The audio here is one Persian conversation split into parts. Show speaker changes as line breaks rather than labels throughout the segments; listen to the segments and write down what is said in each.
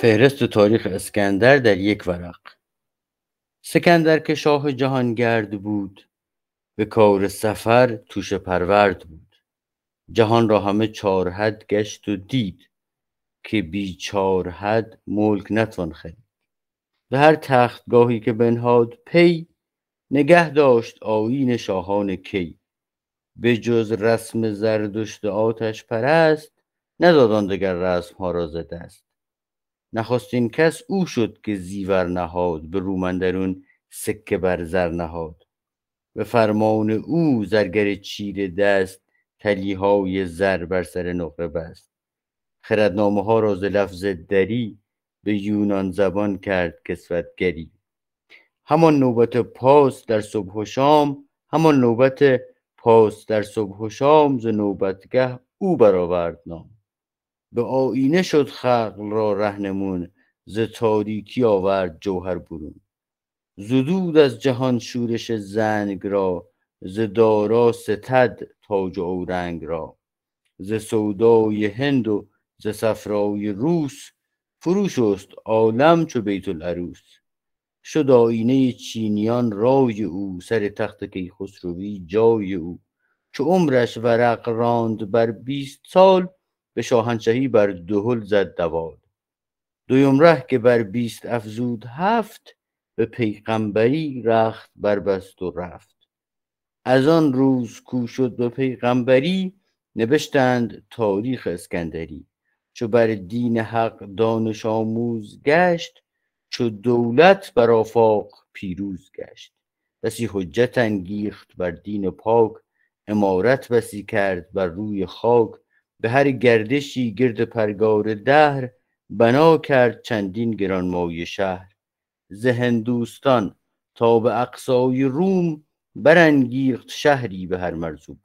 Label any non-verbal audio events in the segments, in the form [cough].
فهرست تاریخ اسکندر در یک ورق. سکندر که شاه جهانگرد بود به کار سفر توش پرورد بود. جهان را همه چار حد گشت و دید که بی چار حد ملک نتوان خرید. به هر تختگاهی که بنهاد پی نگه داشت آیین شاهان کی. به جز رسم زردشت آتش پرست نداد دگر رسم ها را ز دست. نخستین کس او شد که زیور نهاد به رومندرون سکه بر زر نهاد. به فرمان او زرگر چیر دست تلیهای زر بر سر نقره بست. خردنامه ها را ز لفظ دری به یونان زبان کرد کسوتگری. همان نوبت پاس در صبح و شام همان نوبت پاس در صبح و شام ز نوبتگه او برآورد نام. به آینه شد خلق را رهنمون ز تاریکی آورد جوهر برون. زدود از جهان شورش زنگ را ز دارا ستد تاج و اورنگ را. ز سودای هند و ز صفرای روس فرو شست عالم چو بیت العروس. شد آینه چینیان رای او سر تخت کیخسروی جای او. چو عمرش ورق راند بر بیست سال به شاهنشهی بر دهل زد دوال. دویم ره که بر بیست افزود هفت به پیغمبری رخت بربست و رفت. از آن روز کو شد به پیغمبری نوشتند تاریخ اسکندری. چو بر دین حق دانش آموز گشت چو دولت بر آفاق پیروز گشت. بسی حجت انگیخت بر دین پاک امارت بسی کرد بر روی خاک. به هر گردشی گرد پرگار دهر بنا کرد چندین گرانمایه شهر. ز هندوستان تا به اقصای روم برانگیخت شهری به هر مرزوب.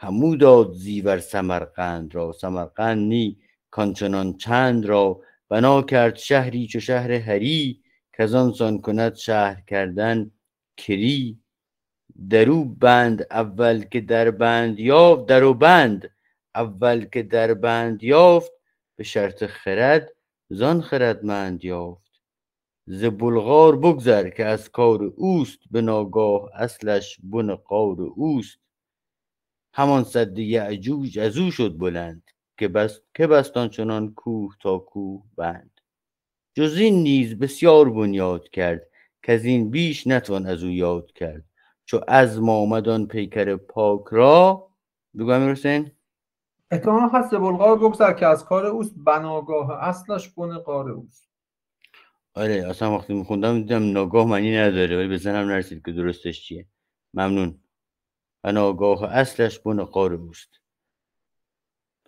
همو داد زیور سمرقند را سمرقند نی کانچنان چند را. بنا کرد شهری چو شهر هری سان کند شهر کردن کری. درو بند اول که در بند یافت درو بند اول که در بند یافت به شرط خرد زان خردمند یافت. ز بلغار بگذر که از کار اوست به ناگاه اصلش بن قار اوست. همان سد یعجوج از او شد بلند که بست که بست چنان کوه تا کوه بند. جز این نیز بسیار بنیاد کرد از این بیش نتوان از او یاد کرد. چو از آمد پیکر پاک را بگو امیر حسین.
اتهام هست بلغار بگذر که از کار اوست بناگاه اصلش بن قار اوست.
آره اصلا وقتی میخوندم دیدم ناگاه معنی نداره ولی به زنم نرسید که درستش چیه. ممنون. بناگاه اصلش بن قار اوست.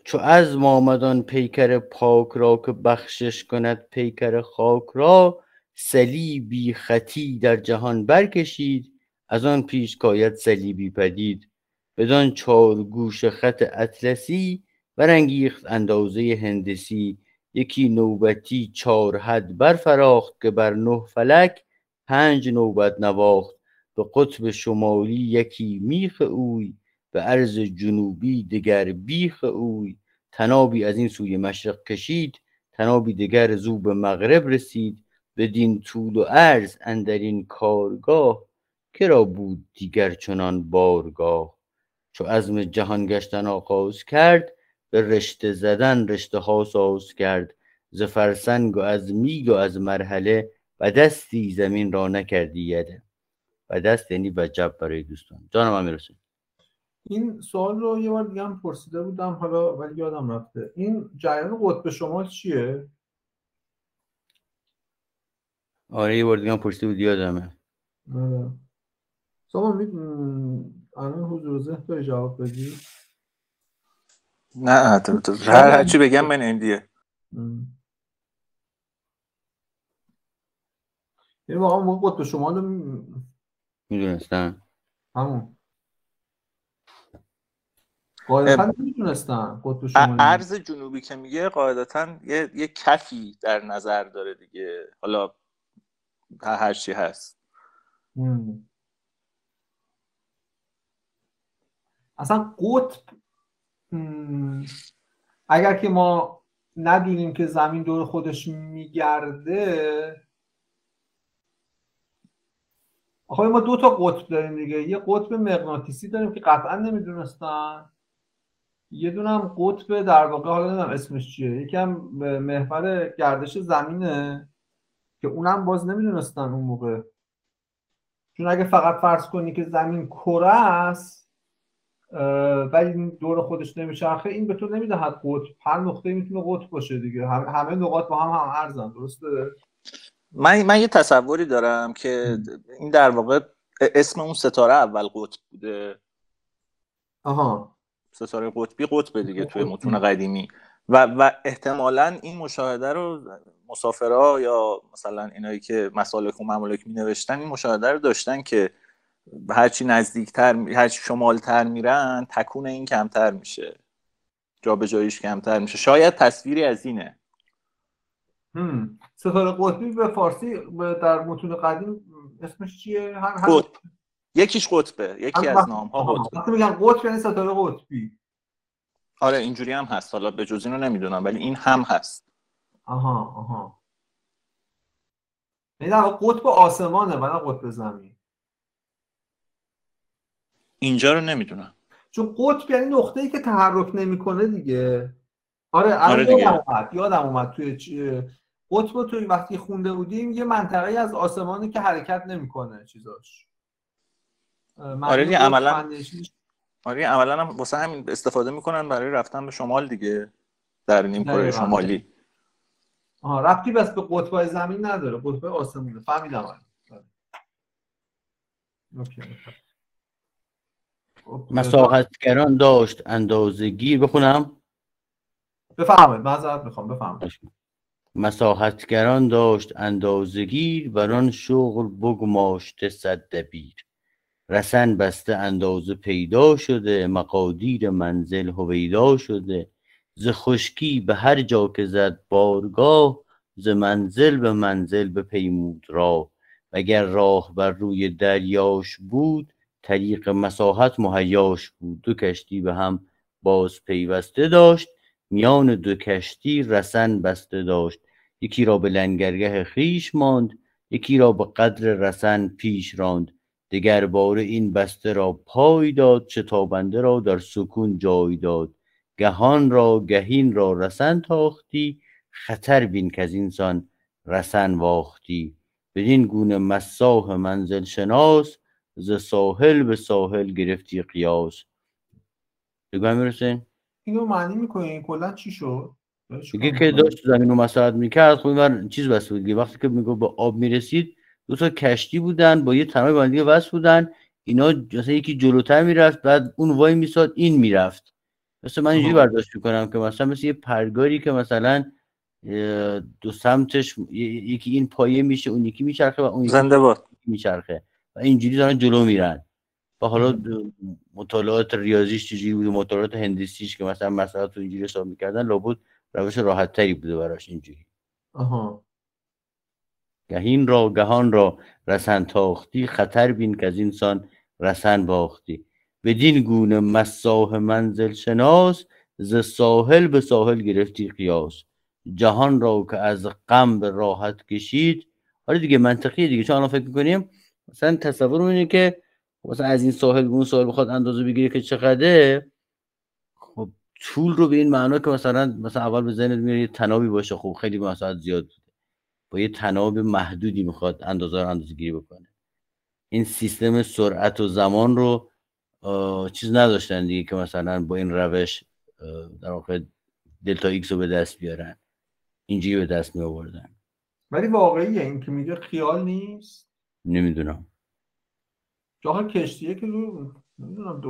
چو از آمد پیکر پاک را که بخشش کند پیکر خاک را صلیبی خطی در جهان برکشید. از آن پیش کاید صلیبی پدید. بدان چار گوش خط اطلسی برانگیخت اندازه هندسی. یکی نوبتی چار حد برفراخت که بر نه فلک پنج نوبت نواخت. به قطب شمالی یکی میخ اوی به عرض جنوبی دگر بیخ اوی. تنابی از این سوی مشرق کشید تنابی دگر زو به مغرب رسید. بدین طول و عرض اندرین کارگاه کرا بود دیگر چنان بارگاه. چو عزم جهان گشتن آغاز کرد به رشته زدن رشته ها ساز کرد. ز فرسنگ و از میگ و از مرحله و دستی زمین را نکردی یده. و دست یعنی وجب برای دوستان. جانم امیر حسین.
این سوال رو یه بار دیگه هم پرسیده بودم حالا ولی یادم رفته. این جریان قطب شمال چیه؟
آره یه بار دیگه هم پرسیده بود یادمه.
آره. سامان الان حضور ذهن تو جواب بدی
نه تو تو هر چی بگم من اندیه
یعنی واقعا موقع قطب شمال
می‌دونستن
همون. قاعدتا می‌دونستن قطب شمالی
عرض جنوبی که میگه قاعدتا یه, یه کفی در نظر داره دیگه. حالا هر چی هست.
اصلا قطب اگر که ما ندونیم که زمین دور خودش میگرده آخه ما دو تا قطب داریم دیگه. یه قطب مغناطیسی داریم که قطعا نمی‌دونستن. یه دونم قطب در واقع حالا نمی‌دونم اسمش چیه. یکم محور گردش زمینه که اونم باز نمی‌دونستن اون موقع. چون اگه فقط فرض کنی که زمین کره است ولی دور خودش نمیچرخه. این به تو نمی‌دهد قطب. هر نقطه می‌تونه قطب باشه دیگه. همه نقاط با هم هم ارزن. درسته؟
من من یه تصوری دارم که این در واقع اسم اون ستاره اول قطب بوده.
آها.
ستاره قطبی قطب دیگه توی متون قدیمی. و و احتمالا این مشاهده رو مسافرها یا مثلا اینایی که مسالک و ممالک می نوشتن این مشاهده رو داشتن که هرچی نزدیکتر هرچی شمالتر میرن تکون این کمتر میشه. جابجاییش کمتر میشه. شاید تصویری از اینه.
ستاره قطبی به فارسی در متون قدیم اسمش چیه؟ هر
قطب. یکیش قطبه. یکی از نام ها قطبه
وقتی میگن قطب یعنی ستاره قطبی.
آره اینجوری هم هست. حالا به جز اینو نمی‌دونم ولی این هم هست.
آها آها. یعنی در قطب آسمانه و نه قطب زمین.
اینجا رو نمی‌دونم.
چون قطب یعنی نقطه ای که تحرک نمی‌کنه دیگه. آره آره
دیگه.
یادم اومد یادم اومد. توی چ... قطب توی وقتی خونده بودیم یه منطقه از آسمانی که حرکت نمی‌کنه چیزاش.
آره دیگه عملا آره عملا هم واسه همین استفاده می‌کنن برای رفتن به شمال دیگه در نیم کره شمالی.
آها ربطی بس به قطبای زمین نداره قطبای آسمونه. فهمیدم آره. اوکی.
مساحتگران داشت اندازگیر بخونم.
بفهمید معذرت می‌خوام بفهمید
مساحتگران داشت اندازگیر بران شغل بگماشته صد دبیر. رسن بسته اندازه پیدا شده مقادیر منزل هویدا شده. ز خشکی به هر جا که زد بارگاه ز منزل به منزل به پیمود را وگر راه بر روی دریاش بود طریق مساحت مهیاش بود. دو کشتی به هم باز پیوسته داشت. میان دو کشتی رسن بسته داشت. یکی را به لنگرگه خیش ماند یکی را به قدر رسن پیش راند. دگر باره این بسته را پای داد شتابنده را در سکون جای داد. گهان را گهین را رسن تاختی خطر بین که از اینسان رسن واختی. بدین گونه مساح منزل شناس ز ساحل به ساحل گرفتی قیاس. بگو همین
اینو معنی می‌کنی؟ کلا چی شد؟
دیگه که داشت زمین رو مساعد می‌کرد. خب چیز بس بود وقتی که میگو به آب می‌رسید دو تا کشتی بودن با یه تنهای باندی وصل بودن. اینا مثلا یکی جلوتر می‌رفت بعد اون وای میساد این می‌رفت. مثلا من اینجوری برداشت می‌کنم که مثلا مثل یه پرگاری که مثلا دو سمتش یکی این پایه میشه اون یکی میچرخه و اون
زنده باد.
میچرخه. و اینجوری دارن جلو میرن. و حالا مطالعات ریاضیش چجوری بود مطالعات هندسیش که مثلا مسائل رو اینجوری حساب می‌کردن لابد روش راحت تری بوده براش اینجوری.
آها.
گهین را گهان را رسن تاختی خطر بین که از اینسان رسن باختی. بدین گونه مساح منزل شناس ز ساحل به ساحل گرفتی قیاس. جهان را که از غم به راحت کشید. حالا دیگه منطقیه دیگه چون الان فکر می‌کنیم مثلا تصور اینه که مثلا از این ساحل به اون ساحل بخواد اندازه بگیره که چقدره خب طول رو به این معنا که مثلا مثلا اول به ذهنت میاد یه تنابی باشه خب خیلی مساحت زیاد بوده. با یه تناب محدودی می‌خواد اندازه رو اندازه گیری بکنه. این سیستم سرعت و زمان رو چیز نداشتن دیگه که مثلا با این روش در واقع delta x رو به دست بیارن. اینجوری به دست می آوردن
ولی واقعیه این که میگه خیال نیست؟
نمی‌دونم.
جاها کشتیه که رو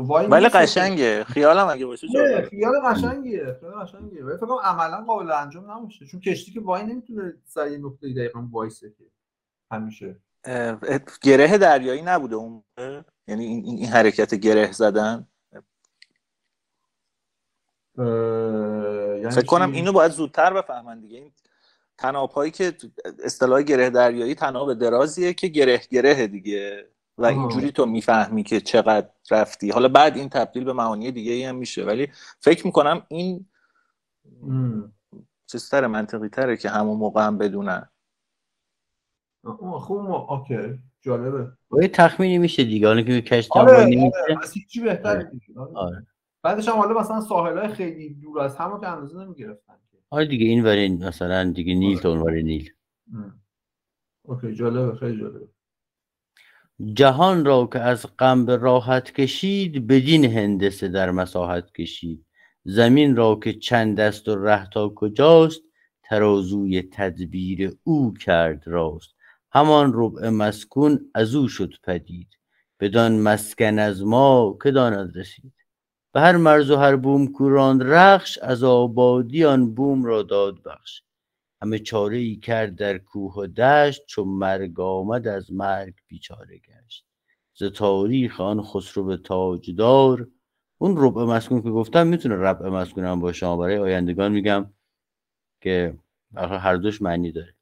ولی قشنگه. خیالم اگه باشه
خیال قشنگیه. خیال قشنگیه. ولی فکر عملا قابل انجام نمیشه چون کشتی که وای نمی‌تونه سر یه نقطه دقیقا وایسه که همیشه.
گره دریایی نبوده اون یعنی این, این حرکت گره زدن؟
یعنی
فکر کنم اینو باید زودتر بفهمن دیگه. این تناب هایی که اصطلاح گره دریایی تناب درازیه که گره گره دیگه. و اینجوری تو می‌فهمی که چقدر رفتی. حالا بعد این تبدیل به معانی دیگه ای هم میشه. ولی فکر می‌کنم این چیزتره منطقی تره که همون موقع هم بدونن.
خوب اوکی. جالبه.
با یه تخمینی میشه دیگه. حالا که کشتی
آره,
آره.
آره. چی بهتره
آره.
آره.
آره.
بعدش هم حالا مثلا ساحل های خیلی دور از همه که اندازه نمی‌گرفتن.
آره دیگه این ورین مثلا دیگه نیل
آره.
تا اون نیل.
اوکی جالبه خیلی جالبه.
جهان را که از غم به راحت کشید بدین هندسه در مساحت کشید. زمین را که چند است و ره تا کجاست ترازوی تدبیر او کرد راست. همان ربع مسکون از او شد پدید. بدان مسکن از ما که داند رسید؟ به هر مرز و هر بوم کوراند رخش از آبادی آن بوم را داد بخش. همه چاره ای کرد در کوه و دشت چون مرگ آمد از مرگ بیچاره گشت. ز تاریخ آن خسرو تاجدار اون ربع مسکون که گفتم می‌تونه ربع مسکون هم باشه. برای آیندگان میگم که هر دوش معنی داره.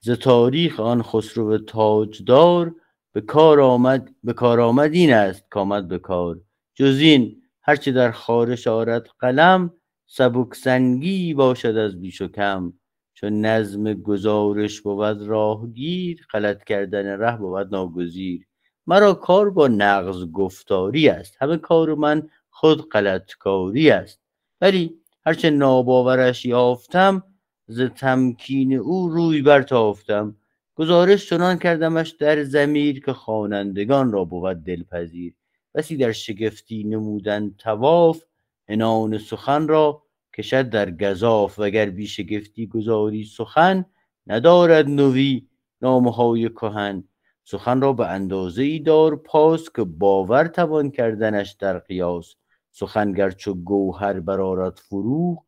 ز تاریخ آن خسرو تاجدار به کار آمد به کار آمد این است کامد به کار. جز این هرچه در خارش آرد قلم سبک سنگی باشد از بیش و کم. چون نظم گزارش بود راهگیر غلط کردن ره بود ناگزیر. مرا کار با نقض گفتاری است. همه کار من خود غلط کاری است. ولی هرچه ناباورش یافتم ز تمکین او روی برتافتم گزارش چنان کردمش در زمیر که خوانندگان را بود دلپذیر. بسی در شگفتی نمودن تواف انان سخن را کشد در گذاف وگر بی شگفتی گذاری سخن ندارد نوی نامه های کهن. سخن را به اندازه ای دار پاس که باور توان کردنش در قیاس. سخنگر چو گوهر برارد فروغ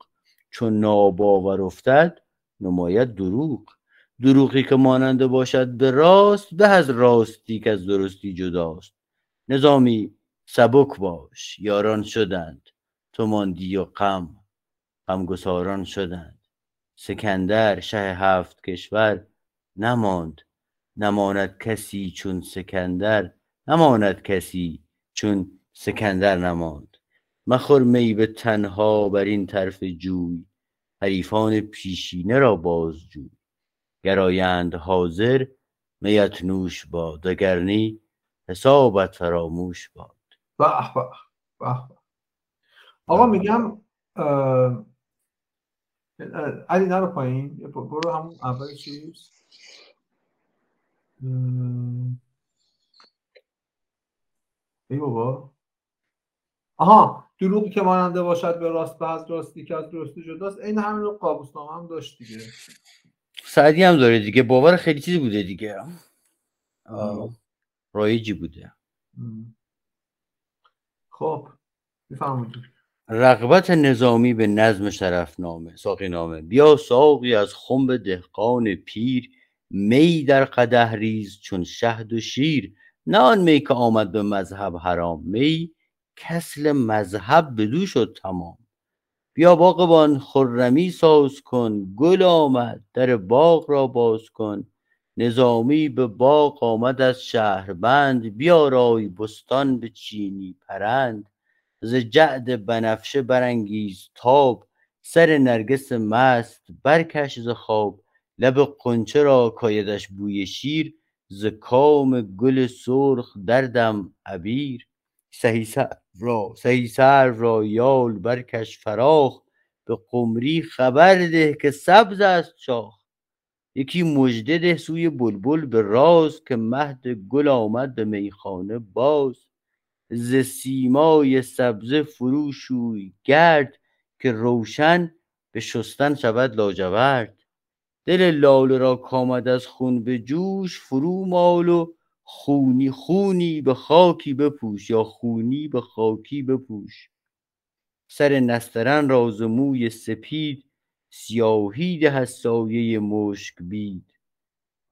چون ناباور افتد نماید دروغ. دروغی که ماننده باشد به راست به از راستی که از درستی جداست. نظامی سبک باش یاران شدند. تو ماندی و غم غمگساران شدند. سکندر شه هفت کشور نماند. نماند کسی چون سکندر نماند کسی چون سکندر نماند. مخور می به تنها بر این طرف جوی حریفان پیشینه را بازجوی گرایند حاضر میت نوش باد وگرنی حسابت فراموش باد.
به به آقا میگم علی نرو پایین. برو همون اول چیز. ای بابا. آها دروغی که ماننده باشد به راست به از راستی که از درستی جداست این همین رو قابوسنامه هم داشت دیگه.
سعدی هم داره دیگه. باور خیلی چیزی بوده دیگه. رایجی بوده.
خب بفرمایید
رغبت نظامی به نظم شرفنامه ساقی نامه بیا ساقی از خنب دهقان پیر می در قده ریز چون شهد و شیر. نه آن می که آمد به مذهب حرام. می کسل مذهب بدو شد تمام. بیا باغبان خرمی ساز کن گل آمد در باغ را باز کن. نظامی به باغ آمد از شهربند بیارای بستان به چینی پرند. ز جعد بنفشه برانگیز تاب سر نرگس مست برکش ز خواب. لب قنچه را کایدش بوی شیر ز کام گل سرخ دردم عبیر. سهی را را یال برکش فراخ به قمری خبر ده که سبز است شاخ. یکی مژده ده سوی بلبل به راز که مهد گل آمد به میخانه باز. ز سیمای سبزه فرو شوی گرد که روشن به شستن شود لاجورد. دل لاله را کامد از خون به جوش فرو مال و خونی خونی به خاکی بپوش یا خونی به خاکی بپوش. سر نسترن را ز موی سپید سیاهی ده از سایه مشک بید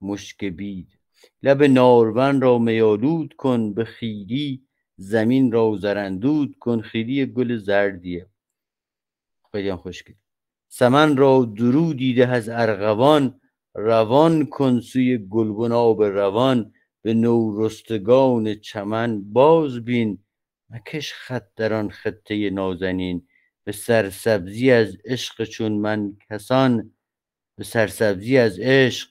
مشک بید. لب نارون را میالود کن به خیری زمین را زرندود کن خیری گل زردیه. خیلی هم خوشگل سمن را درودی ده از ارغوان روان کن سوی گلگناب روان. به نورستگان چمن باز بین مکش خط در آن خطه نازنین. به سرسبزی از عشق چون من کسان به سرسبزی از عشق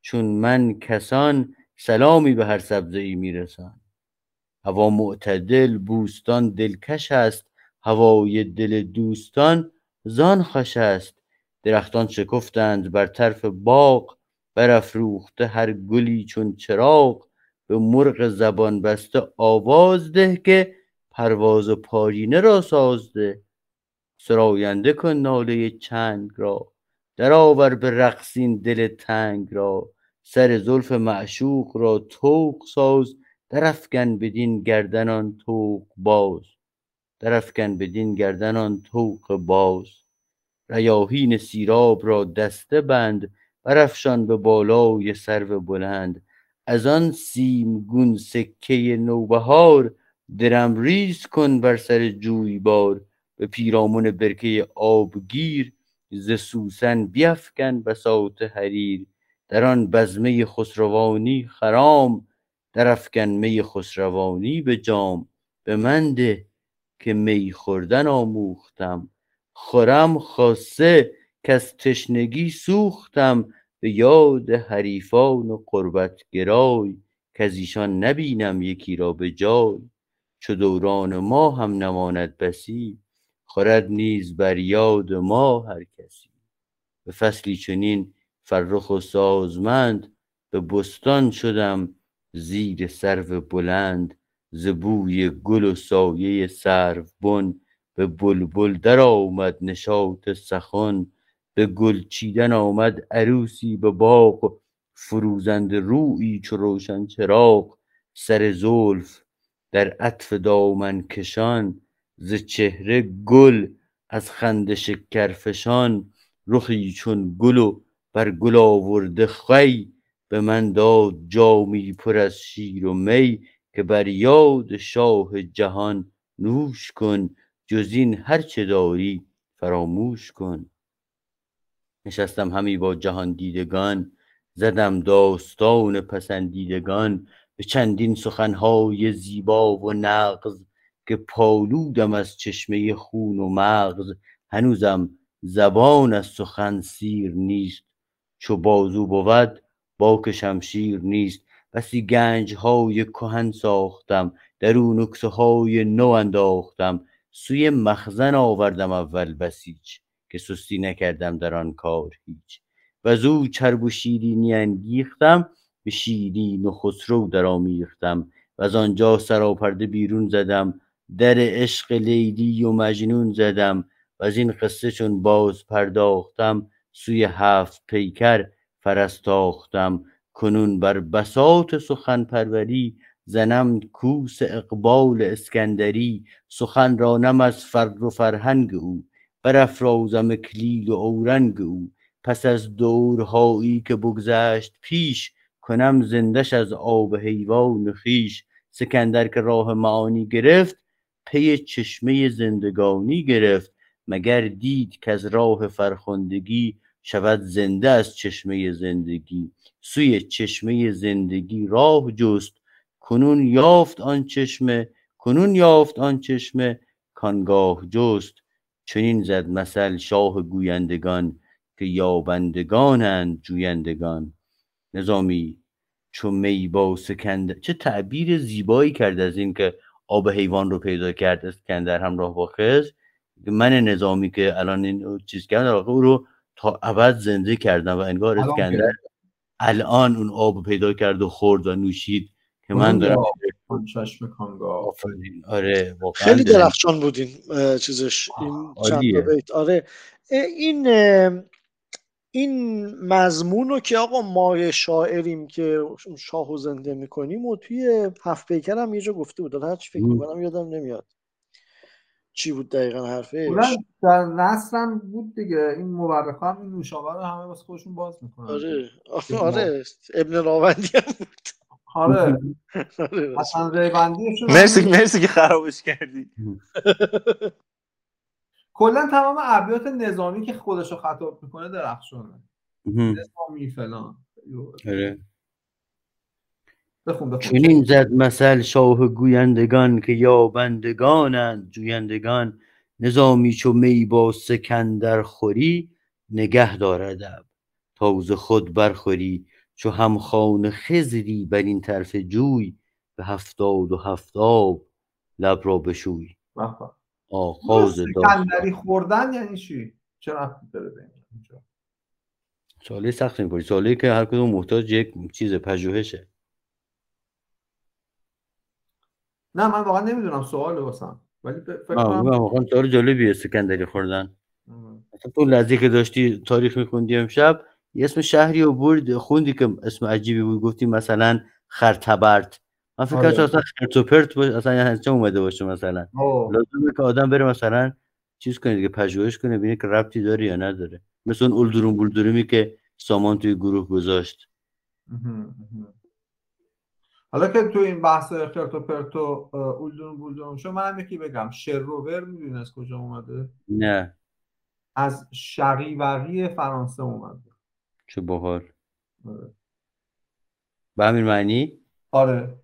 چون من کسان سلامی به هر سبزه میرسان. هوا معتدل بوستان دلکش است. هوای دل دوستان زان خوش است. درختان شکفتند بر طرف باغ برافروخته هر گلی چون چراغ. به مرغ زبان بسته آواز ده که پرواز و پارینه را سازده. سراینده کن ناله چنگ را. درآور به رقصین دل تنگ را. سر زلف معشوق را توق ساز. درفکن بدین گردنان توق باز. درفکن بدین گردنان توق باز. ریاهین سیراب را دسته بند. برافشان به بالای سرو بلند. از آن سیمگون سکه نوبهار. درم ریز کن بر سر جویبار. به پیرامون برکه آبگیر ز سوسن بیفکن بساط حریر. در آن بزمه خسروانی خرام درافکن می خسروانی به جام. به من ده که می خوردن آموختم. خورم خاصه کز تشنگی سوختم. به یاد حریفان و قربت گرای کز ایشان نبینم یکی را به جای. چو دوران ما هم نماند بسی خورد نیز بر یاد ما هر کسی. به فصلی چنین فرخ و سازمند به بستان شدم زیر سرو بلند ز بوی گل و سایه سروبن به بلبل درآمد نشاط سخن به گل چیدن آمد عروسی به باغ. فروزنده رویی چو روشن چراغ سر زلف در عطف دامن کشان. ز چهره گل از خنده شکرفشان رخی چون گل و بر گل آورده خوی به من داد جامی پر از شیر و می که بر یاد شاه جهان نوش کن جز این هر چه داری فراموش کن. نشستم همی با جهان دیدگان زدم داستان پسندیدگان به چندین سخنهای زیبا و نغز که پالودم از چشمه خون و مغز هنوزم زبان از سخن سیر نیست. چو بازو بود باک شمشیر نیست. بسی گنج های کهن ساختم در او نکته های نو انداختم. سوی مخزن آوردم اول بسیج که سستی نکردم در آن کار هیچ. و او چرب و شیرینی انگیختم به شیرین و خسرو درآمیختم و از آنجا سراپرده بیرون زدم در عشق لیلی و مجنون زدم. و از این قصه چون باز پرداختم سوی هفت پیکر فرستاختم. کنون بر بساط سخن پروری زنم کوس اقبال اسکندری. سخن رانم از فر و فرهنگ او برافرازم اکلیل و اورنگ او. پس از دورهایی که بگذشت پیش کنم زندش از آب حیوان خویش. سکندر که راه معانی گرفت پی چشمه زندگانی گرفت مگر دید که از راه فرخندگی شود زنده از چشمه زندگی؟ سوی چشمه زندگی راه جست کنون یافت آن چشمه کنون یافت آن چشمه کانگاه جست. چنین زد مثل شاه گویندگان که یابندگانند جویندگان. نظامی چو می با سکندر چه تعبیر زیبایی کرد از این که آب حیوان رو پیدا کرد اسکندر همراه با خز من نظامی که الان این چیز کرد او رو تا ابد زنده کردم و انگار اسکندر الان اون آب پیدا کرد و خورد و نوشید که من دارم آره
خیلی درخشان بود این چیزش. این چند بیت. آره این این مضمون رو که آقا ما شاعریم که شاهو زنده می‌کنیم و توی هفت پیکر هم یه جا گفته بود. هر چی فکر می‌کنم یادم نمیاد. چی بود دقیقا حرفه
در نصر بود دیگه. این مورخ هم این نوشابه رو همه واسه خودشون باز می‌کنن.
آره. [laughs] آره. ابن راوندی هم بود.
آره. [laughs] اصلا ریوندیشون
مرسی مرسی که خرابش کردی. [laughs]
کلا تمام ابیات نظامی که خودشو خطاب می‌کنه درخشانه. نظامی فلان.
آره.
بخون بخون.
چنین زد مثل شاه گویندگان که یابندگانند. جویندگان نظامی چو می با سکندر خوری نگه دارد تازه خود برخوری چو همخوان خزری بر این طرف جوی. به هفتاد و هفتاب لب را بشوی.
آغاز سکندری خوردن یعنی چی؟ چرا داره به اینجا؟
سوالی سخت می‌پرسی سوالی که هر کدوم محتاج یک چیز پژوهشه.
نه من واقعا نمی‌دونم سوال واسم. ولی فکر
کنم واقعا سوال جالبیه سکندری خوردن. تو لحظه که داشتی تاریخ میخوندی امشب؟ یه اسم شهری و برد خوندی که اسم عجیبی بود. گفتی مثلا خرتبرت من فکر کنم آره. اصلا خرت و پرت باشه اصلا چه اومده باشه مثلا. لازمه که آدم بره مثلا چیز کنه دیگه پژوهش کنه ببینه که ربطی داره یا نداره. مثل اون اولدروم بولدرومی که سامان توی گروه گذاشت.
حالا که تو این بحث خرتو پرتو اولدروم بولدروم شو من یکی بگم. شروور می‌دونی از کجا اومده؟
نه.
از شقیوقی فرانسه اومده.
چه باحال. آره. به همین معنی؟
آره.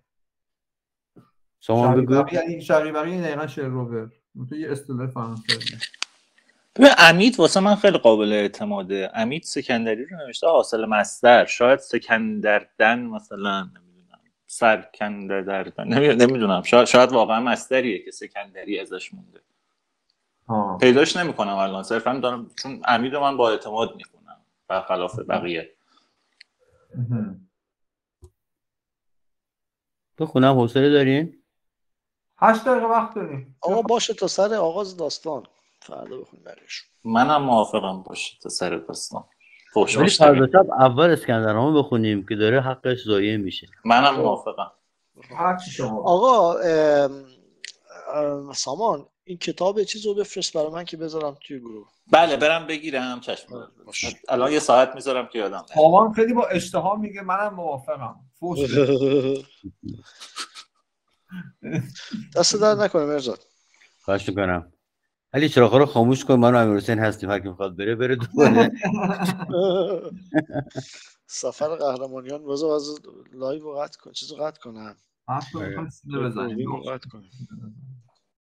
سامان بگو.
یعنی شقیوقی یعنی دقیقا شروور تو یه اصطلاح فرانسه
ببین امید واسه من خیلی قابل اعتماده. امید سکندری رو نوشته حاصل مستر. شاید سکندردن مثلا نمی‌دونم. سرکندردن. نمی‌دونم. شاید, شاید واقعا مستریه که سکندری ازش مونده. آه. پیداش نمی‌کنم الان. صرفا دارم چون امید رو من با اعتماد می‌خونم. برخلاف بقیه.
بخونم حوصله دارین؟
هشت دقیقه وقت داریم.
آقا باشه تا سر آغاز داستان. فردا بخون برش
منم موافقم باشه تا سر داستان.
ولی فردا اول اسکندرنامه بخونیم که داره حقش ضایع میشه.
منم موافقم.
آقا سامان این کتاب چیز رو بفرست برای من که بذارم توی گروه.
بله برم بگیرم. چشم. الان یه ساعت می‌ذارم که یادم
سامان خیلی با اشتها میگه منم موافقم. [laughs] [laughs]
دست در نکنه مرزاد.
خواهش می‌کنم. علی چراغ رو خاموش کن. من و امیر حسین هستیم. هر کی می‌خواد بره بره دوباره. [laughs]
سفر قهرمانیان. بذار از لایو قطع کن. چیزو قطع کنم.
قطع کنم